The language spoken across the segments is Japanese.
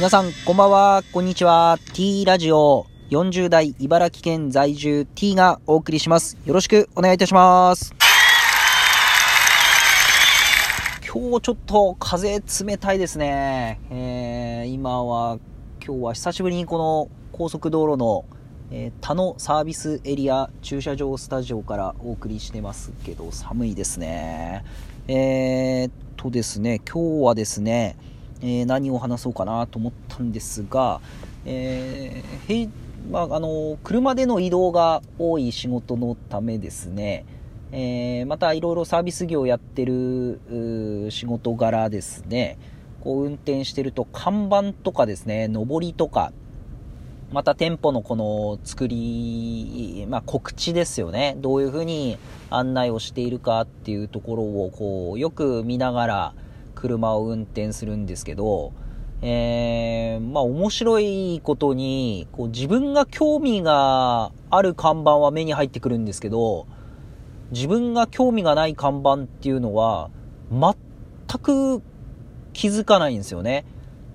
皆さん、こんばんは、こんにちは。T ラジオ40代茨城県在住 T がお送りします。よろしくお願いいたします。今日ちょっと風冷たいですね。えー、今は、今日は久しぶりにこの高速道路の、えー、田野サービスエリア駐車場スタジオからお送りしてますけど、寒いですね。えー、っとですね、今日はですね、えー、何を話そうかなと思ったんですが、えーへまあ、あの車での移動が多い仕事のためですね、えー、またいろいろサービス業やってる仕事柄ですね。こう運転してると看板とかですね上りとかまた店舗のこの作り、まあ、告知ですよね。どういうふうに案内をしているかっていうところをこうよく見ながら車を運転するんですけど、えー、まあ面白いことに、こう自分が興味がある看板は目に入ってくるんですけど、自分が興味がない看板っていうのは、全く気づかないんですよね。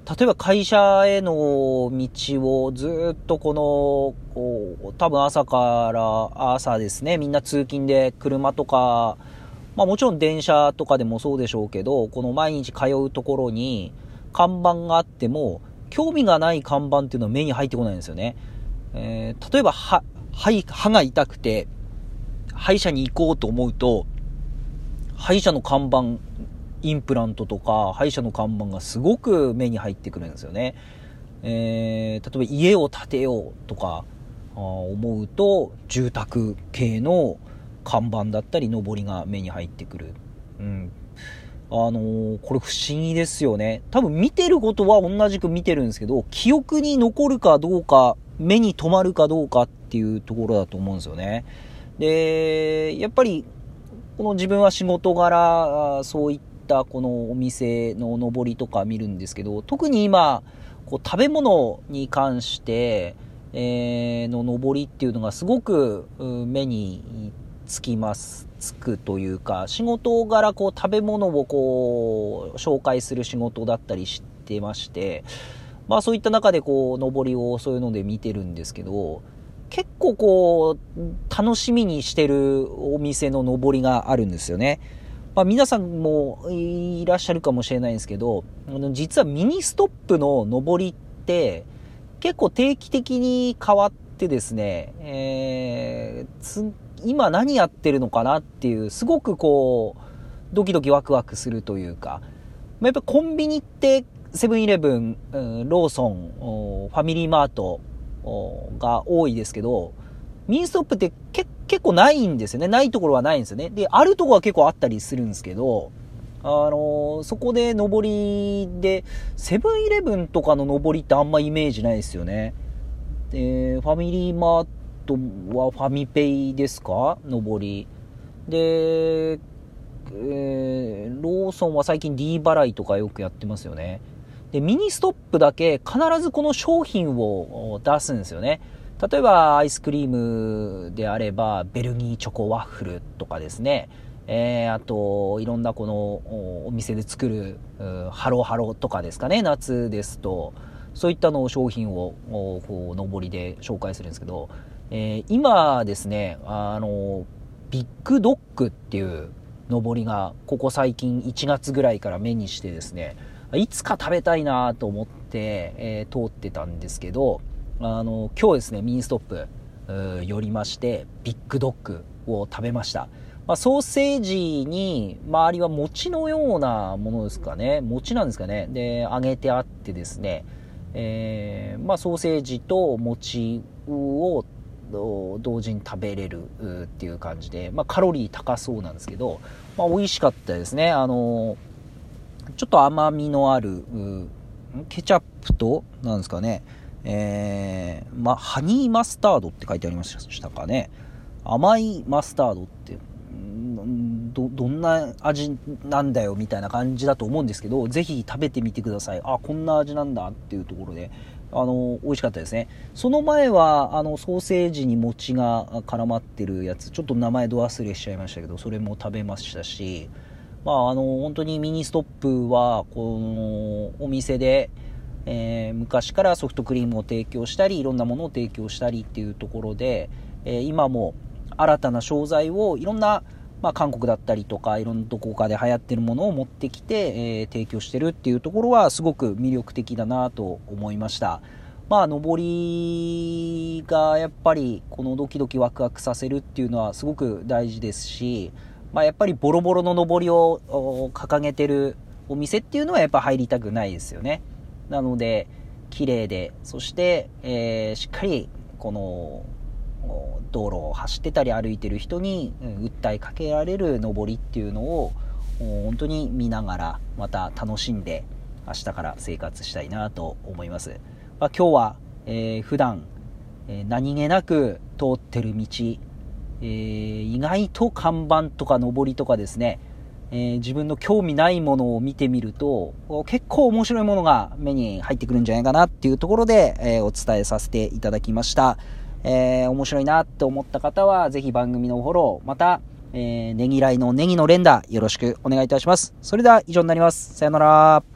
例えば会社への道をずっとこの、こう多分朝から朝ですね、みんな通勤で車とか、まあもちろん電車とかでもそうでしょうけど、この毎日通うところに看板があっても、興味がない看板っていうのは目に入ってこないんですよね。えー、例えば歯、歯が痛くて、歯医者に行こうと思うと、歯医者の看板、インプラントとか、歯医者の看板がすごく目に入ってくるんですよね。えー、例えば家を建てようとか、思うと、住宅系の看板だったり、上りが目に入ってくる。うん。あのー、これ不思議ですよね。多分見てることは同じく見てるんですけど、記憶に残るかどうか、目に留まるかどうかっていうところだと思うんですよね。で、やっぱり、この自分は仕事柄、そういったこのお店の上りとか見るんですけど、特に今、こう食べ物に関して、えー、の上りっていうのがすごく目につきます、つくというか、仕事柄こう食べ物をこう紹介する仕事だったりしてまして、まあそういった中でこう、上りをそういうので見てるんですけど、結構こう、楽しみにしてるお店の上りがあるんですよね。まあ皆さんもいらっしゃるかもしれないんですけど、実はミニストップののぼりって結構定期的に変わってですね、えー、今何やってるのかなっていう、すごくこう、ドキドキワクワクするというか、まあ、やっぱコンビニって、セブンイレブン、ローソン、ファミリーマートが多いですけど、ミニストップって結構ないんですよね。ないところはないんですよね。で、あるところは結構あったりするんですけど、あのー、そこでのぼりで、セブンイレブンとかののぼりってあんまイメージないですよね。で、ファミリーマートはファミペイですか？のぼり。で、えー、ローソンは最近 D 払いとかよくやってますよね。で、ミニストップだけ必ずこの商品を出すんですよね。例えばアイスクリームであればベルギーチョコワッフルとかですね。えー、あと、いろんなこのお店で作るハロハロとかですかね。夏ですと。そういったのを商品をこうのぼりで紹介するんですけど、えー、今ですね、あの、ビッグドッグっていうのぼりが、ここ最近1月ぐらいから目にしてですね、いつか食べたいなと思って、えー、通ってたんですけど、あの、今日ですね、ミニストップ、寄りまして、ビッグドッグを食べました。まあ、ソーセージに、周りは餅のようなものですかね。餅なんですかね。で、揚げてあってですね、えー、まあ、ソーセージと餅を同時に食べれるっていう感じで、まあ、カロリー高そうなんですけど、まあ、美味しかったですね。あの、ちょっと甘みのある、ケチャップと、なんですかね、えー、まあ、ハニーマスタードって書いてありましたかね。甘いマスタードって、ど、どんな味なんだよみたいな感じだと思うんですけど、ぜひ食べてみてください。あ、こんな味なんだっていうところで、あの、美味しかったですね。その前は、あの、ソーセージに餅が絡まってるやつ、ちょっと名前ど忘れしちゃいましたけど、それも食べましたし、まあ、あの、本当にミニストップは、この、お店で、えー、昔からソフトクリームを提供したり、いろんなものを提供したりっていうところで、えー、今も新たな商材をいろんな、まあ、韓国だったりとか、いろんなどこかで流行ってるものを持ってきて、えー、提供してるっていうところはすごく魅力的だなと思いました。まあ、上りがやっぱりこのドキドキワクワクさせるっていうのはすごく大事ですし、まあ、やっぱりボロボロの上りを掲げてるお店っていうのはやっぱ入りたくないですよね。なので、綺麗で、そして、えー、しっかり、この、道路を走ってたり歩いてる人に訴えかけられる上りっていうのを本当に見ながらまた楽しんで明日から生活したいなと思います。まあ、今日は、えー、普段、えー、何気なく通ってる道、えー、意外と看板とか上りとかですね、えー、自分の興味ないものを見てみると、結構面白いものが目に入ってくるんじゃないかなっていうところで、え、お伝えさせていただきました。えー、面白いなって思った方は、ぜひ番組のフォロー、また、えー、ねぎらいのネギの連打、よろしくお願いいたします。それでは以上になります。さよなら。